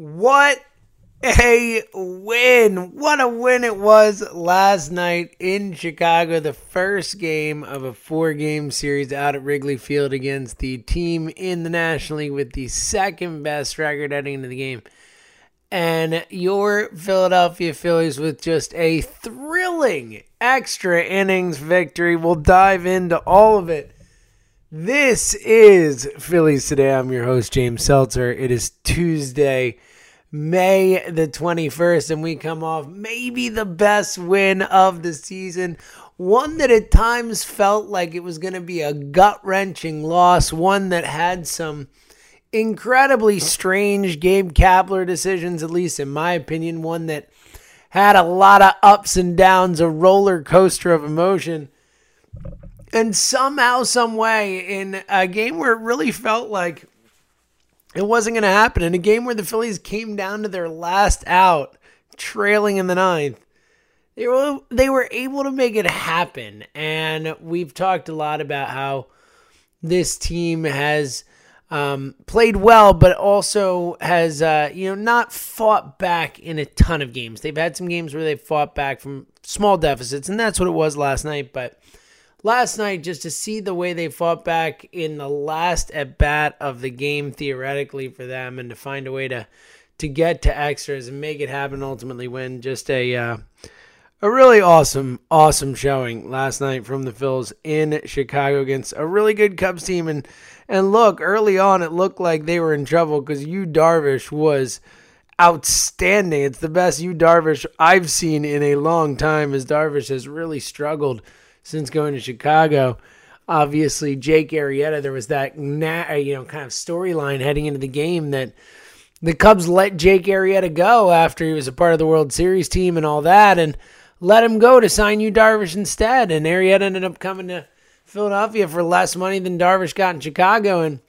What a win! What a win it was last night in Chicago. The first game of a four game series out at Wrigley Field against the team in the National League with the second best record heading into the game. And your Philadelphia Phillies with just a thrilling extra innings victory. We'll dive into all of it. This is Phillies Today. I'm your host, James Seltzer. It is Tuesday. May the 21st, and we come off maybe the best win of the season. One that at times felt like it was going to be a gut wrenching loss, one that had some incredibly strange Gabe Kapler decisions, at least in my opinion, one that had a lot of ups and downs, a roller coaster of emotion. And somehow, some way, in a game where it really felt like it wasn't going to happen. In a game where the Phillies came down to their last out, trailing in the ninth, they were they were able to make it happen. And we've talked a lot about how this team has um, played well, but also has uh, you know not fought back in a ton of games. They've had some games where they've fought back from small deficits, and that's what it was last night. But last night just to see the way they fought back in the last at bat of the game theoretically for them and to find a way to to get to extras and make it happen ultimately win. Just a uh, a really awesome awesome showing last night from the Phils in Chicago against a really good Cubs team. And and look early on it looked like they were in trouble cuz Yu Darvish was outstanding. It's the best Yu Darvish I've seen in a long time as Darvish has really struggled since going to Chicago. Obviously, Jake Arrieta, there was that uh, you know kind of storyline heading into the game that the Cubs let Jake Arrieta go after he was a part of the World Series team and all that, and let him go to sign Yu Darvish instead. And Arrieta ended up coming to Philadelphia for less money than Darvish got in Chicago. And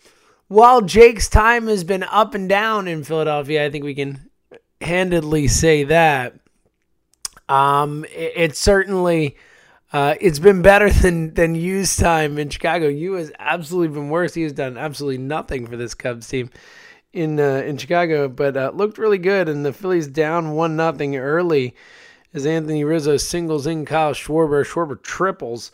while Jake's time has been up and down in Philadelphia, I think we can handedly say that. Um, it, it certainly uh, it's been better than than Yu's time in Chicago. Yu has absolutely been worse. He has done absolutely nothing for this Cubs team in uh, in Chicago, but uh, looked really good. And the Phillies down one nothing early as Anthony Rizzo singles in Kyle Schwarber. Schwarber triples.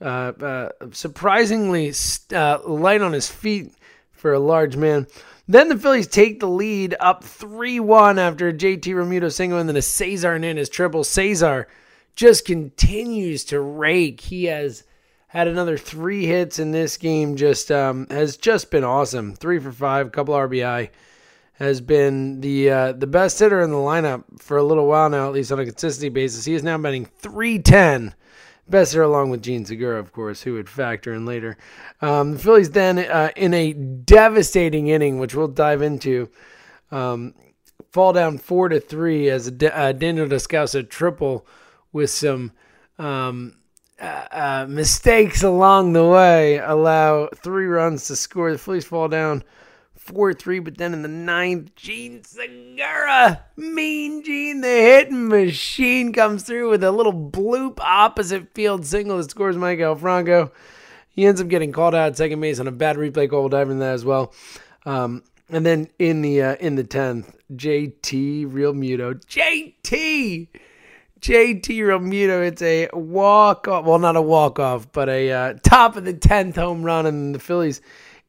Uh, uh, surprisingly uh, light on his feet for a large man. Then the Phillies take the lead up 3 1 after JT Realmuto single and then a Cesar Hernandez triple. Cesar just continues to rake. He has had another three hits in this game. Just um, has just been awesome. Three for five, couple RBI. Has been the uh, the best hitter in the lineup for a little while now, at least on a consistency basis. He is now batting 310. Best hitter along with Jean Segura, of course, who would factor in later. Um, the Phillies then uh, in a devastating inning, which we'll dive into, um, fall down four to three as a, uh, Daniel Descalso triple with some um, uh, uh, mistakes along the way allow three runs to score. The Phillies fall down 4 3, but then in the ninth, Jean Segura, mean Gene, the hitting machine, comes through with a little bloop opposite field single that scores Maikel Franco. He ends up getting called out second base on a bad replay call. We'll dive into that as well. Um, and then in the uh, in the tenth, JT Realmuto, JT JT Realmuto. It's a walk off. Well, not a walk off, but a uh, top of the 10th home run. And the Phillies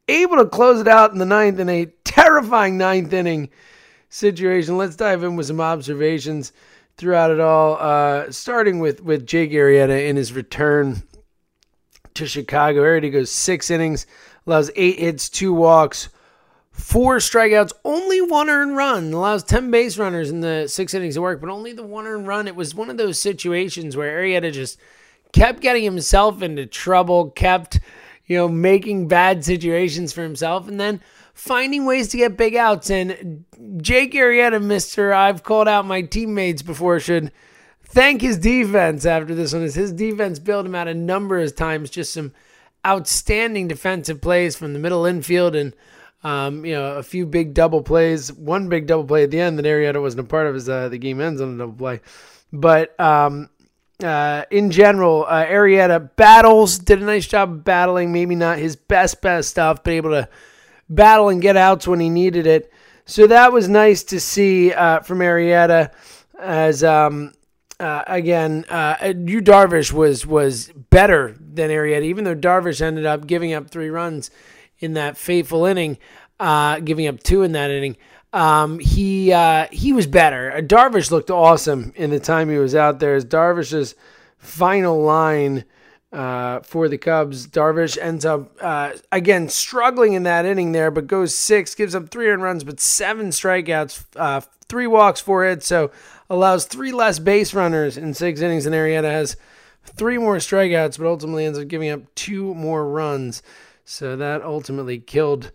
able to close it out in the ninth in a terrifying ninth inning situation. Let's dive in with some observations throughout it all. Uh, starting with, with Jake Arrieta in his return to Chicago. Arrieta goes six innings, allows eight hits, two walks four strikeouts, only one earned run, allows 10 base runners in the six innings of work, but only the one earned run. It was one of those situations where Arrieta just kept getting himself into trouble, kept, you know, making bad situations for himself, and then finding ways to get big outs. And Jake Arrieta, Mr. I've called out my teammates before, should thank his defense after this one, his defense bailed him out a number of times, just some outstanding defensive plays from the middle infield and um, you know, a few big double plays, one big double play at the end that Arrieta wasn't a part of as uh, the game ends on a double play. But um, uh, in general, uh, Arrieta battles, did a nice job battling, maybe not his best, best stuff, but able to battle and get outs when he needed it. So that was nice to see uh, from Arrieta. As um, uh, again, uh, Yu Darvish was was better than Arrieta, even though Darvish ended up giving up three runs in that fateful inning, uh, giving up two in that inning. Um, he uh, he was better. Uh, Darvish looked awesome in the time he was out there. As Darvish's final line uh, for the Cubs, Darvish ends up uh, again struggling in that inning there, but goes six, gives up three earned runs, but seven strikeouts, uh, three walks, four hits, so allows three less base runners in six innings. And Arrieta has three more strikeouts, but ultimately ends up giving up two more runs. So that ultimately killed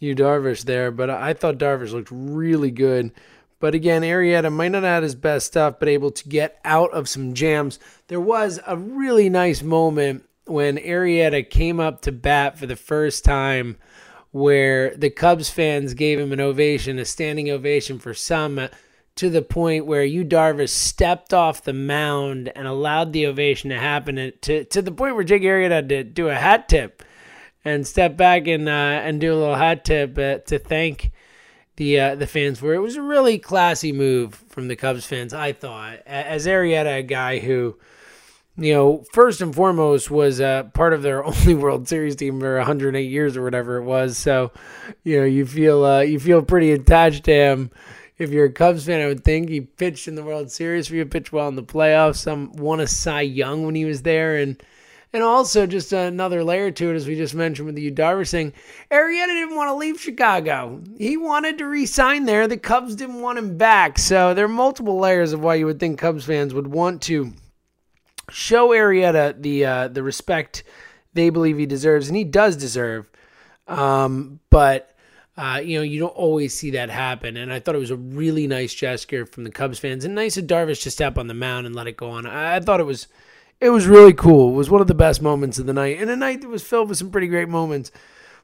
Yu Darvish there, but I thought Darvish looked really good. But again, Arrieta might not have had his best stuff, but able to get out of some jams. There was a really nice moment when Arrieta came up to bat for the first time where the Cubs fans gave him an ovation, a standing ovation for some, to the point where Yu Darvish stepped off the mound and allowed the ovation to happen to, to the point where Jake Arrieta had to do a hat tip and step back and uh, and do a little hat tip uh, to thank the uh, the fans for it. It was a really classy move from the Cubs fans, I thought. As Arrieta, a guy who, you know, first and foremost was uh, part of their only World Series team for 108 years or whatever it was. So, you know, you feel uh, you feel pretty attached to him. If you're a Cubs fan, I would think he pitched in the World Series for you, pitched well in the playoffs. Some won a Cy Young when he was there, and and also, just another layer to it, as we just mentioned with the Yu Darvish thing, Arrieta didn't want to leave Chicago. He wanted to re-sign there. The Cubs didn't want him back. So there are multiple layers of why you would think Cubs fans would want to show Arrieta the uh, the respect they believe he deserves, and he does deserve. Um, but uh, you know, you don't always see that happen. And I thought it was a really nice gesture from the Cubs fans, and nice of Darvish to step on the mound and let it go on. I, I thought it was it was really cool. It was one of the best moments of the night, and a night that was filled with some pretty great moments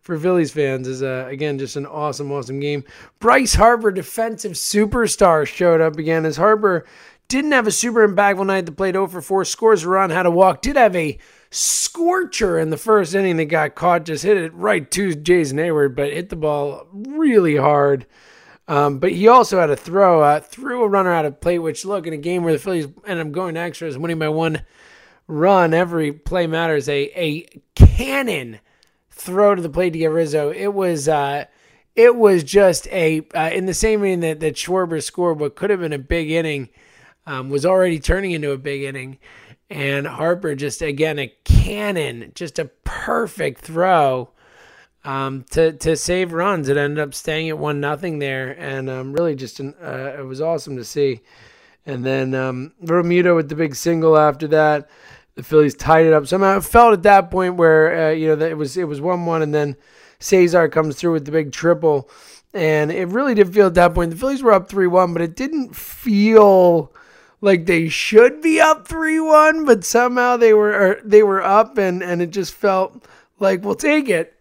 for Phillies fans. Is uh, again just an awesome, awesome game. Bryce Harper, defensive superstar, showed up again as Harper didn't have a super impactful night. The played over four scores, run, had a walk. Did have a scorcher in the first inning that got caught. Just hit it right to Jason Heyward, but hit the ball really hard. Um, but he also had a throw, uh, threw a runner out of play, which look in a game where the Phillies ended up going to extras, winning by one run, every play matters. A a cannon throw to the plate to get Rizzo. It was uh, it was just a uh, in the same inning that that Schwarber scored what could have been a big inning um, was already turning into a big inning, and Harper just again a cannon, just a perfect throw. Um, to to save runs, it ended up staying at one nothing there, and um, really just an, uh, it was awesome to see. And then um, Realmuto with the big single after that the Phillies tied it up. Somehow it felt at that point where uh, you know it was it was one one, and then Cesar comes through with the big triple, and it really did feel at that point the Phillies were up three one, but it didn't feel like they should be up three one, but somehow they were they were up, and and it just felt like we'll take it.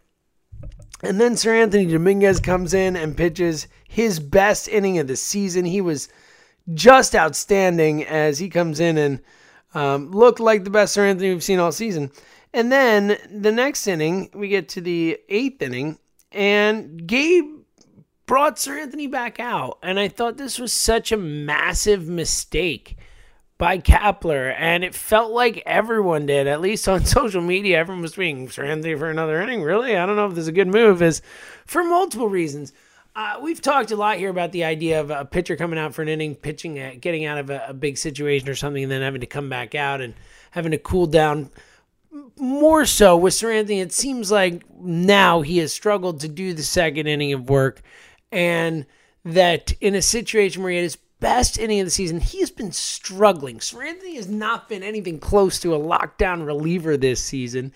And then Seranthony Dominguez comes in and pitches his best inning of the season. He was just outstanding as he comes in and um, looked like the best Seranthony we've seen all season. And then the next inning, we get to the eighth inning, and Gabe brought Seranthony back out. And I thought this was such a massive mistake by Kapler. And it felt like everyone did, at least on social media. Everyone was tweeting Seranthony for another inning. Really? I don't know if this is a good move, is for multiple reasons. Uh, we've talked a lot here about the idea of a pitcher coming out for an inning, pitching, getting out of a, a, big situation or something, and then having to come back out and having to cool down. More so with Seranthony, it seems like now he has struggled to do the second inning of work, and that in a situation where he had his best inning of the season, he has been struggling. Seranthony has not been anything close to a lockdown reliever this season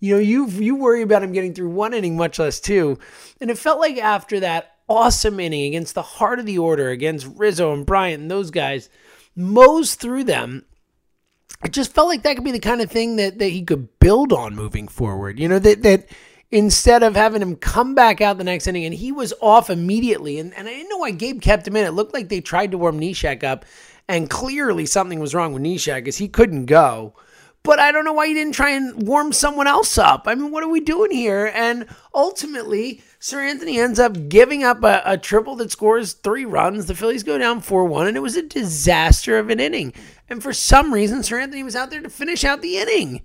you know, you you worry about him getting through one inning, much less two. And it felt like after that awesome inning against the heart of the order, against Rizzo and Bryant and those guys, mows through them. It just felt like that could be the kind of thing that, that he could build on moving forward. You know, that that instead of having him come back out the next inning and he was off immediately. And, and I didn't know why Gabe kept him in. It looked like they tried to warm Neshek up, and clearly something was wrong with Neshek because he couldn't go. But I don't know why you didn't try and warm someone else up. I mean, what are we doing here? And ultimately, Seranthony ends up giving up a, a triple that scores three runs. The Phillies go down 4 1, and it was a disaster of an inning. And for some reason, Seranthony was out there to finish out the inning.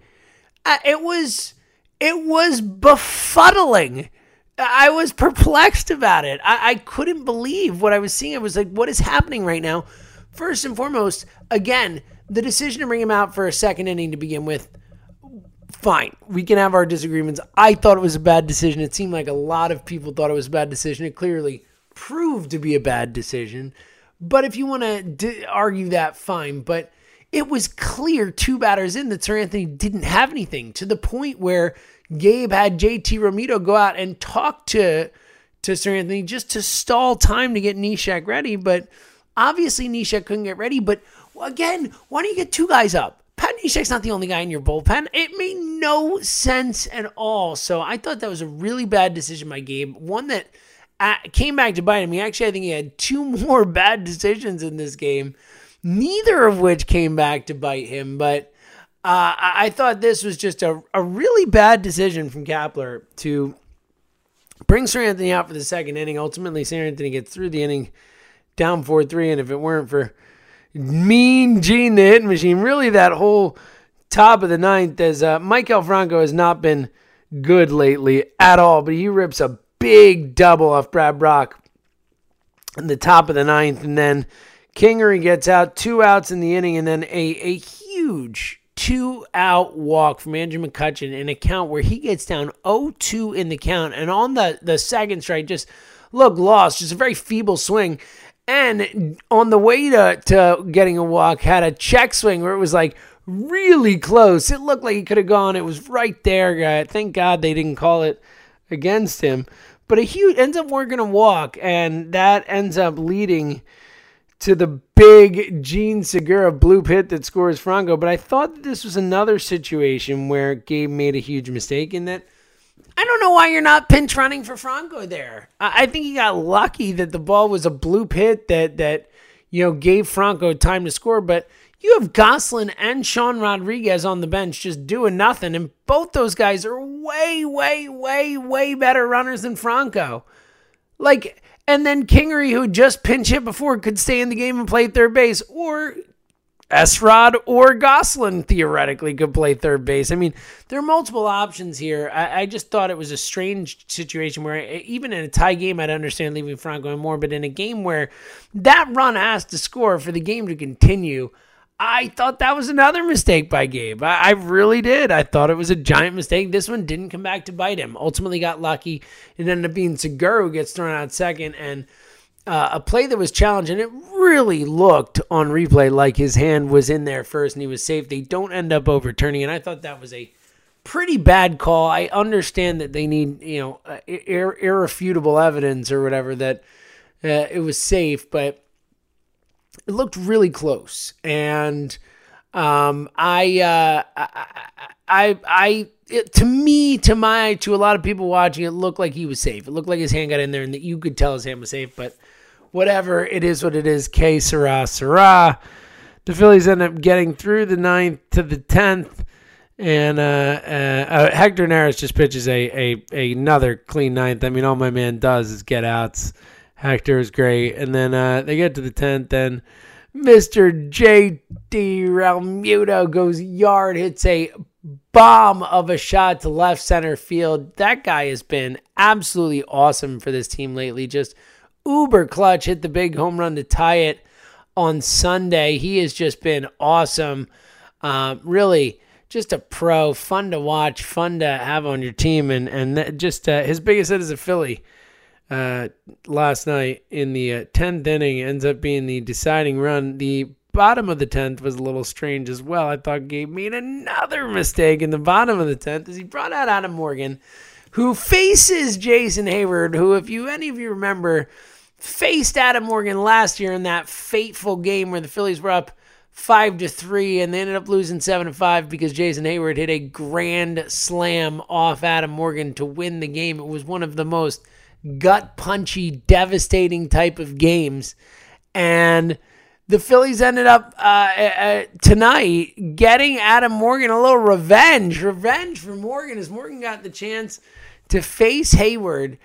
Uh, it was it was befuddling. I was perplexed about it. I, I couldn't believe what I was seeing. I was like, what is happening right now? First and foremost, again, the decision to bring him out for a second inning to begin with, fine. We can have our disagreements. I thought it was a bad decision. It seemed like a lot of people thought it was a bad decision. It clearly proved to be a bad decision. But if you want to d- argue that, fine. But it was clear two batters in that Seranthony didn't have anything to the point where Gabe had JT Realmuto go out and talk to to Seranthony just to stall time to get Neshek ready. But obviously Neshek couldn't get ready. But again, why don't you get two guys up? Pat Neshek's not the only guy in your bullpen. It made no sense at all. So I thought that was a really bad decision by Gabe. One that uh, came back to bite him. Actually, I think he had two more bad decisions in this game, neither of which came back to bite him. But uh, I thought this was just a, a really bad decision from Kapler to bring Seranthony out for the second inning. Ultimately, Seranthony gets through the inning down 4 3. And if it weren't for Mean Gene, the hit machine, really that whole top of the ninth, as uh, Maikel Franco has not been good lately at all, but he rips a big double off Brad Brach in the top of the ninth. And then Kingery gets out, two outs in the inning, and then a, a huge two out walk from Andrew McCutchen in a count where he gets down 0 2 in the count. And on the, the second strike, just look lost, just a very feeble swing. And on the way to, to getting a walk, had a check swing where it was like really close. It looked like he could have gone. It was right there. guy. Thank God they didn't call it against him. But a huge ends up working a walk, and that ends up leading to the big Jean Segura bloop hit that scores Franco. But I thought that this was another situation where Gabe made a huge mistake in that I don't know why you're not pinch running for Franco there. I, I think he got lucky that the ball was a bloop hit that that you know gave Franco time to score, but you have Gosselin and Sean Rodriguez on the bench just doing nothing, and both those guys are way, way, way, way better runners than Franco. Like, and then Kingery, who just pinch hit before, could stay in the game and play third base, or Esrod or Gosselin theoretically could play third base. I mean, there are multiple options here. I, I, just thought it was a strange situation where even in a tie game, I'd understand leaving Franco and more, but in a game where that run has to score for the game to continue, I thought that was another mistake by Gabe. I, I really did. I thought it was a giant mistake. This one didn't come back to bite him. Ultimately got lucky. It ended up being Segura who gets thrown out second and – uh, a play that was challenged, and it really looked on replay like his hand was in there first and he was safe. They don't end up overturning, and I thought that was a pretty bad call. I understand that they need, you know, uh, ir- irrefutable evidence or whatever that uh, it was safe, but it looked really close. And um, I, uh, I, I, I it, to me, to my, to a lot of people watching, it looked like he was safe. It looked like his hand got in there, and that you could tell his hand was safe, but whatever. It is what it is. K Sarah Sarah. The Phillies end up getting through the ninth to the tenth. And uh, uh, uh, Hector Neris just pitches a, a, another clean ninth. I mean, all my man does is get outs. Hector is great. And then uh, they get to the tenth, and Mr. J.T. Realmuto goes yard, hits a bomb of a shot to left center field. That guy has been absolutely awesome for this team lately. Just – uber clutch, hit the big home run to tie it on Sunday. He has just been awesome. Uh, really, just a pro, fun to watch, fun to have on your team, and and just uh, his biggest hit is a Philly. Uh, last night in the uh, tenth inning ends up being the deciding run. The bottom of the tenth was a little strange as well. I thought Gabe made another mistake in the bottom of the tenth as he brought out Adam Morgan, who faces Jason Heyward, who, if you any of you remember, faced Adam Morgan last year in that fateful game where the Phillies were up five to three and they ended up losing seven to five because Jason Heyward hit a grand slam off Adam Morgan to win the game. It was one of the most gut punchy, devastating type of games. And the Phillies ended up uh, uh, tonight getting Adam Morgan a little revenge. Revenge for Morgan as Morgan got the chance to face Heyward,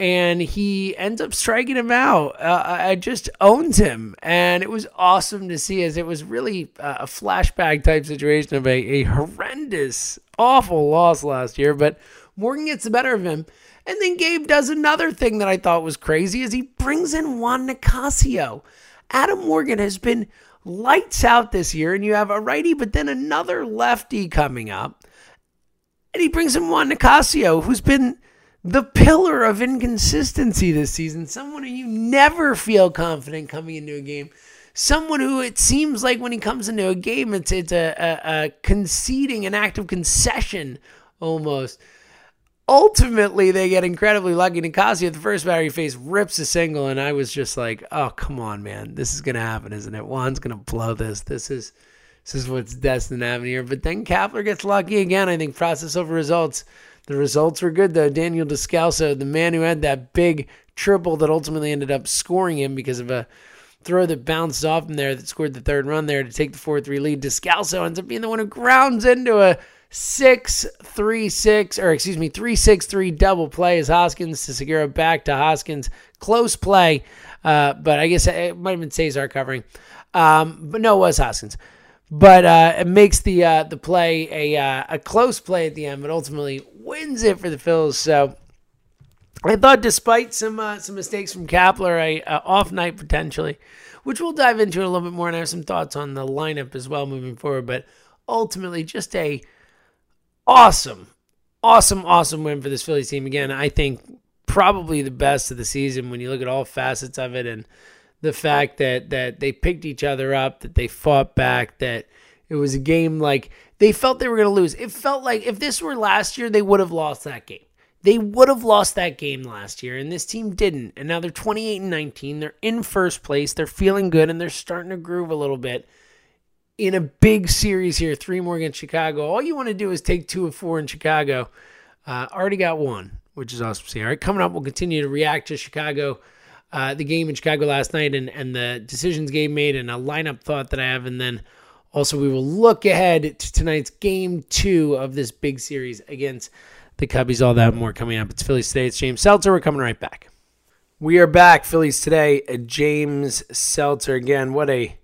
and he ends up striking him out. Uh, I just owns him, and it was awesome to see as it was really uh, a flashback type situation of a, a horrendous, awful loss last year. But Morgan gets the better of him. And then Gabe does another thing that I thought was crazy is he brings in Juan Nicasio. Adam Morgan has been lights out this year, and you have a righty, but then another lefty coming up. And he brings in Juan Nicasio, who's been the pillar of inconsistency this season. Someone who you never feel confident coming into a game. Someone who it seems like when he comes into a game, it's it's a, a, a conceding, an act of concession almost. Ultimately, they get incredibly lucky. Nicasio, the first batter he faced, rips a single, and I was just like, "Oh, come on, man! This is gonna happen, isn't it? Juan's gonna blow this. This is this is what's destined to happen here." But then Kapler gets lucky again. I think process over results. The results were good though. Daniel Descalso, the man who had that big triple that ultimately ended up scoring him because of a throw that bounced off him there that scored the third run there to take the 4 3 lead. Descalso ends up being the one who grounds into a 6 3 6, or excuse me, 3 6 3 double play as Hoskins to Segura back to Hoskins. Close play, uh, but I guess it might have been Cesar covering. Um, but no, it was Hoskins. But uh, it makes the uh, the play a uh, a close play at the end, but ultimately wins it for the Phils. So I thought, despite some uh, some mistakes from Kapler, a, a, off night potentially, which we'll dive into a little bit more, and I have some thoughts on the lineup as well moving forward. But ultimately, just a awesome, awesome, awesome win for this Phillies team. Again, I think probably the best of the season when you look at all facets of it and the fact that that they picked each other up, that they fought back, that it was a game like they felt they were going to lose. It felt like if this were last year, they would have lost that game. They would have lost that game last year, and this team didn't. And now they're 28 and 19. They're in first place. They're feeling good, and they're starting to groove a little bit in a big series here. Three more against Chicago. All you want to do is take two of four in Chicago. Uh, already got one, which is awesome see. All right, coming up, we'll continue to react to Chicago uh, the game in Chicago last night and, and the decisions game made and a lineup thought that I have. And then also, we will look ahead to tonight's game two of this big series against the Cubbies. All that more coming up. It's Phillies today. It's James Seltzer. We're coming right back. We are back. Phillies today. James Seltzer again. What a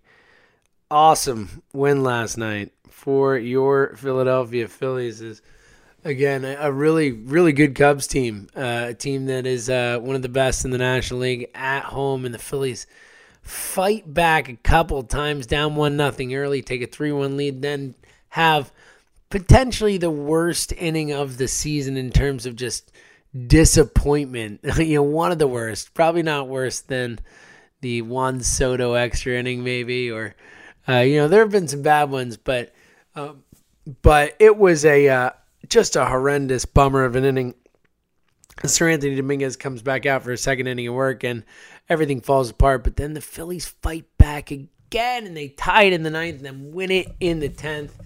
awesome win last night for your Philadelphia Phillies. Is again a really really good Cubs team, uh, a team that is uh, one of the best in the National League at home, and the Phillies fight back a couple times down one nothing early, take a three one lead, then have potentially the worst inning of the season in terms of just disappointment. you know, one of the worst, probably not worse than the Juan Soto extra inning, maybe, or uh, you know, there have been some bad ones, but. Uh, but it was a uh, just a horrendous bummer of an inning. Seranthony Dominguez comes back out for a second inning of work and everything falls apart. But then the Phillies fight back again and they tie it in the ninth and then win it in the tenth.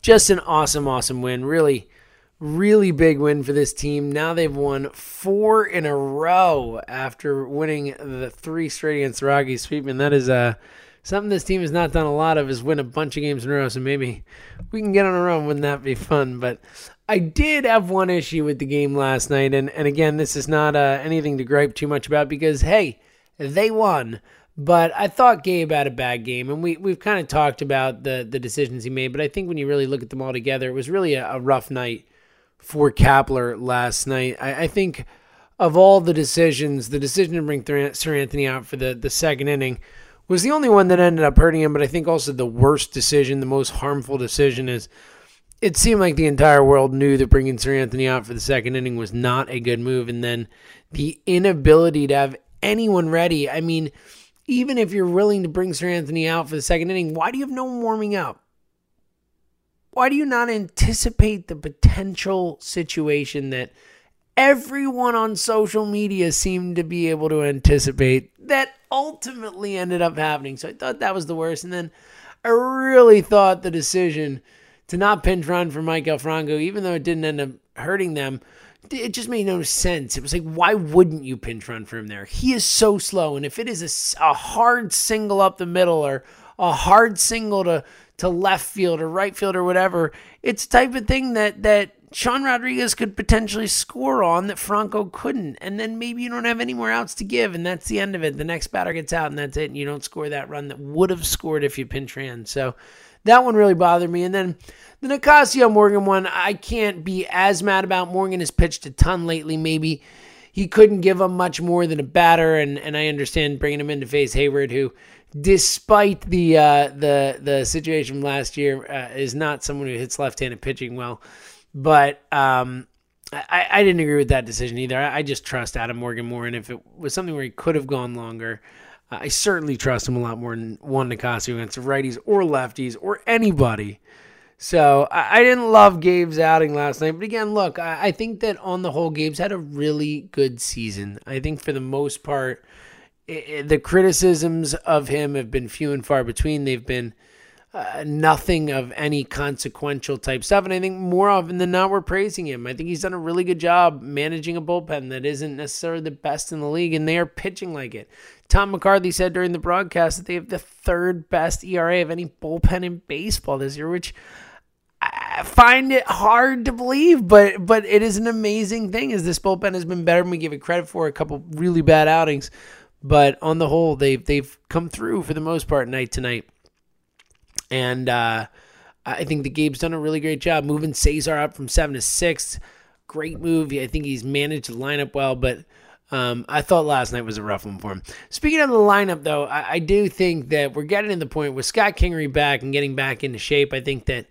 Just an awesome, awesome win. Really, really big win for this team. Now they've won four in a row after winning the three straight against the Rockies. Sweetman, that is a uh, Something this team has not done a lot of is win a bunch of games in a row. So maybe we can get on a run. Wouldn't that be fun? But I did have one issue with the game last night, and and again, this is not uh, anything to gripe too much about because hey, they won. But I thought Gabe had a bad game, and we we've kind of talked about the the decisions he made. But I think when you really look at them all together, it was really a, a rough night for Kapler last night. I, I, think of all the decisions, the decision to bring Seranthony out for the the second inning was the only one that ended up hurting him. But I think also the worst decision, the most harmful decision is it seemed like the entire world knew that bringing Seranthony out for the second inning was not a good move. And then the inability to have anyone ready. I mean, even if you're willing to bring Seranthony out for the second inning, why do you have no warming up? Why do you not anticipate the potential situation that everyone on social media seemed to be able to anticipate that ultimately ended up happening. So I thought that was the worst. And then I really thought the decision to not pinch run for Maikel Franco, even though it didn't end up hurting them, it just made no sense. It was like, why wouldn't you pinch run for him there? He is so slow. And if it is a, a hard single up the middle or a hard single to, to left field or right field or whatever, it's the type of thing that, that Sean Rodriguez could potentially score on that Franco couldn't. And then maybe you don't have anywhere else to give, and that's the end of it. The next batter gets out, and that's it. And you don't score that run that would have scored if you pinch ran. So that one really bothered me. And then the Nicasio Morgan one, I can't be as mad about. Morgan has pitched a ton lately. Maybe he couldn't give him much more than a batter, and, and I understand bringing him in to face Heyward, who, despite the uh, the the situation from last year, uh, is not someone who hits left-handed pitching well. But um, I, I, didn't agree with that decision either. I, I, just trust Adam Morgan more, and if it was something where he could have gone longer, uh, I certainly trust him a lot more than Juan Nicasio against the righties or lefties or anybody. So I, I, didn't love Gabe's outing last night, but again, look, I, I think that on the whole, Gabe's had a really good season. I think for the most part, it, it, the criticisms of him have been few and far between. They've been uh, nothing of any consequential type stuff. And I think more often than not, we're praising him. I think he's done a really good job managing a bullpen that isn't necessarily the best in the league, and they are pitching like it. Tom McCarthy said during the broadcast that they have the third best ERA of any bullpen in baseball this year, which I find it hard to believe, but but it is an amazing thing as this bullpen has been better than we give it credit for. A couple really bad outings, but on the whole, they've they've come through for the most part night to night. And uh, I think the Gabe's done a really great job moving Cesar up from seven to six. Great move. I think he's managed the lineup well, but um, I thought last night was a rough one for him. Speaking of the lineup, though, I, I do think that we're getting to the point with Scott Kingery back and getting back into shape. I think that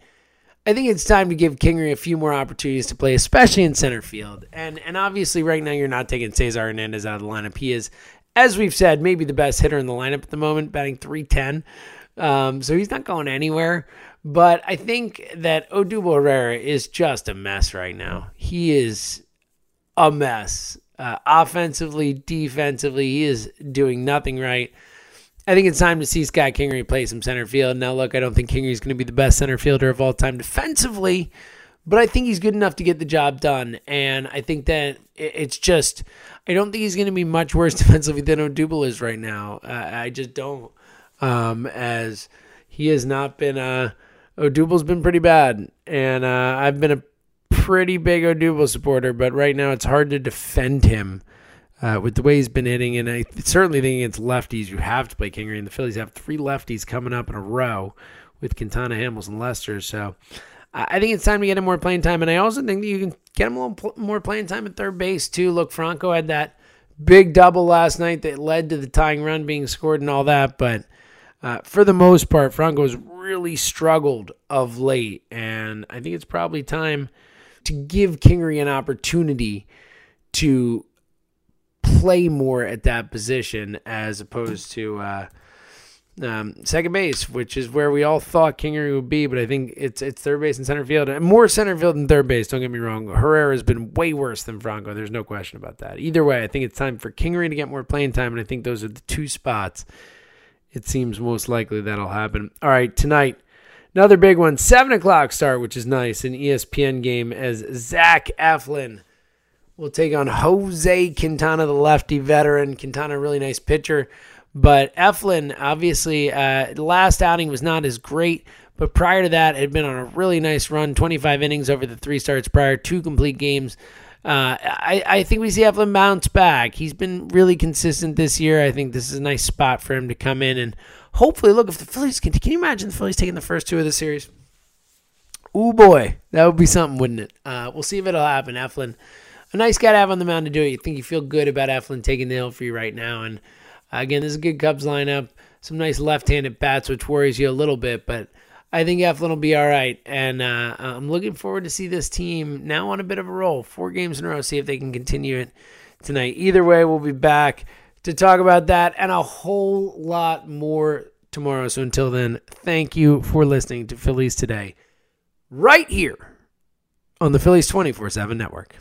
I think it's time to give Kingery a few more opportunities to play, especially in center field. And and obviously, right now you're not taking Cesar Hernandez out of the lineup. He is, as we've said, maybe the best hitter in the lineup at the moment, batting 310. Um, so he's not going anywhere. But I think that Odubel Herrera is just a mess right now. He is a mess. Uh, offensively, defensively, he is doing nothing right. I think it's time to see Scott Kingery play some center field. Now, look, I don't think Kingery's going to be the best center fielder of all time defensively, but I think he's good enough to get the job done. And I think that it's just, I don't think he's going to be much worse defensively than Odubel is right now. Uh, I just don't um, as he has not been. Uh, Odubel's been pretty bad, and uh, I've been a pretty big Odubel supporter, but right now it's hard to defend him. Uh, with the way he's been hitting, and I certainly think against lefties, you have to play Kingery. And the Phillies have three lefties coming up in a row with Quintana, Hamels, and Lester. So I think it's time to get him more playing time. And I also think that you can get him a little more playing time at third base, too. Look, Franco had that big double last night that led to the tying run being scored and all that. But uh, for the most part, Franco's really struggled of late, and I think it's probably time to give Kingery an opportunity to play more at that position as opposed to uh, um, second base, which is where we all thought Kingery would be. But I think it's it's third base and center field, and more center field than third base. Don't get me wrong. Herrera has been way worse than Franco. There's no question about that. Either way, I think it's time for Kingery to get more playing time, and I think those are the two spots it seems most likely that'll happen. All right, tonight, another big one, 7 o'clock start, which is nice, an ESPN game as Zach Eflin will take on Jose Quintana, the lefty veteran. Quintana, really nice pitcher. But Eflin, obviously, uh, last outing was not as great, but prior to that, had been on a really nice run 25 innings over the three starts prior, two complete games. Uh, I, I think we see Eflin bounce back. He's been really consistent this year. I think this is a nice spot for him to come in and hopefully look if the Phillies can. Can you imagine the Phillies taking the first two of the series? Oh boy, that would be something, wouldn't it? Uh, we'll see if it'll happen. Eflin, a nice guy to have on the mound to do it. You think you feel good about Eflin taking the hill for you right now. And uh, again, this is a good Cubs lineup. Some nice left-handed bats, which worries you a little bit, but I think Eflin will be all right, and uh, I'm looking forward to see this team now on a bit of a roll. Four games in a row, see if they can continue it tonight. Either way, we'll be back to talk about that and a whole lot more tomorrow. So until then, thank you for listening to Phillies Today, right here on the Phillies 24 7 Network.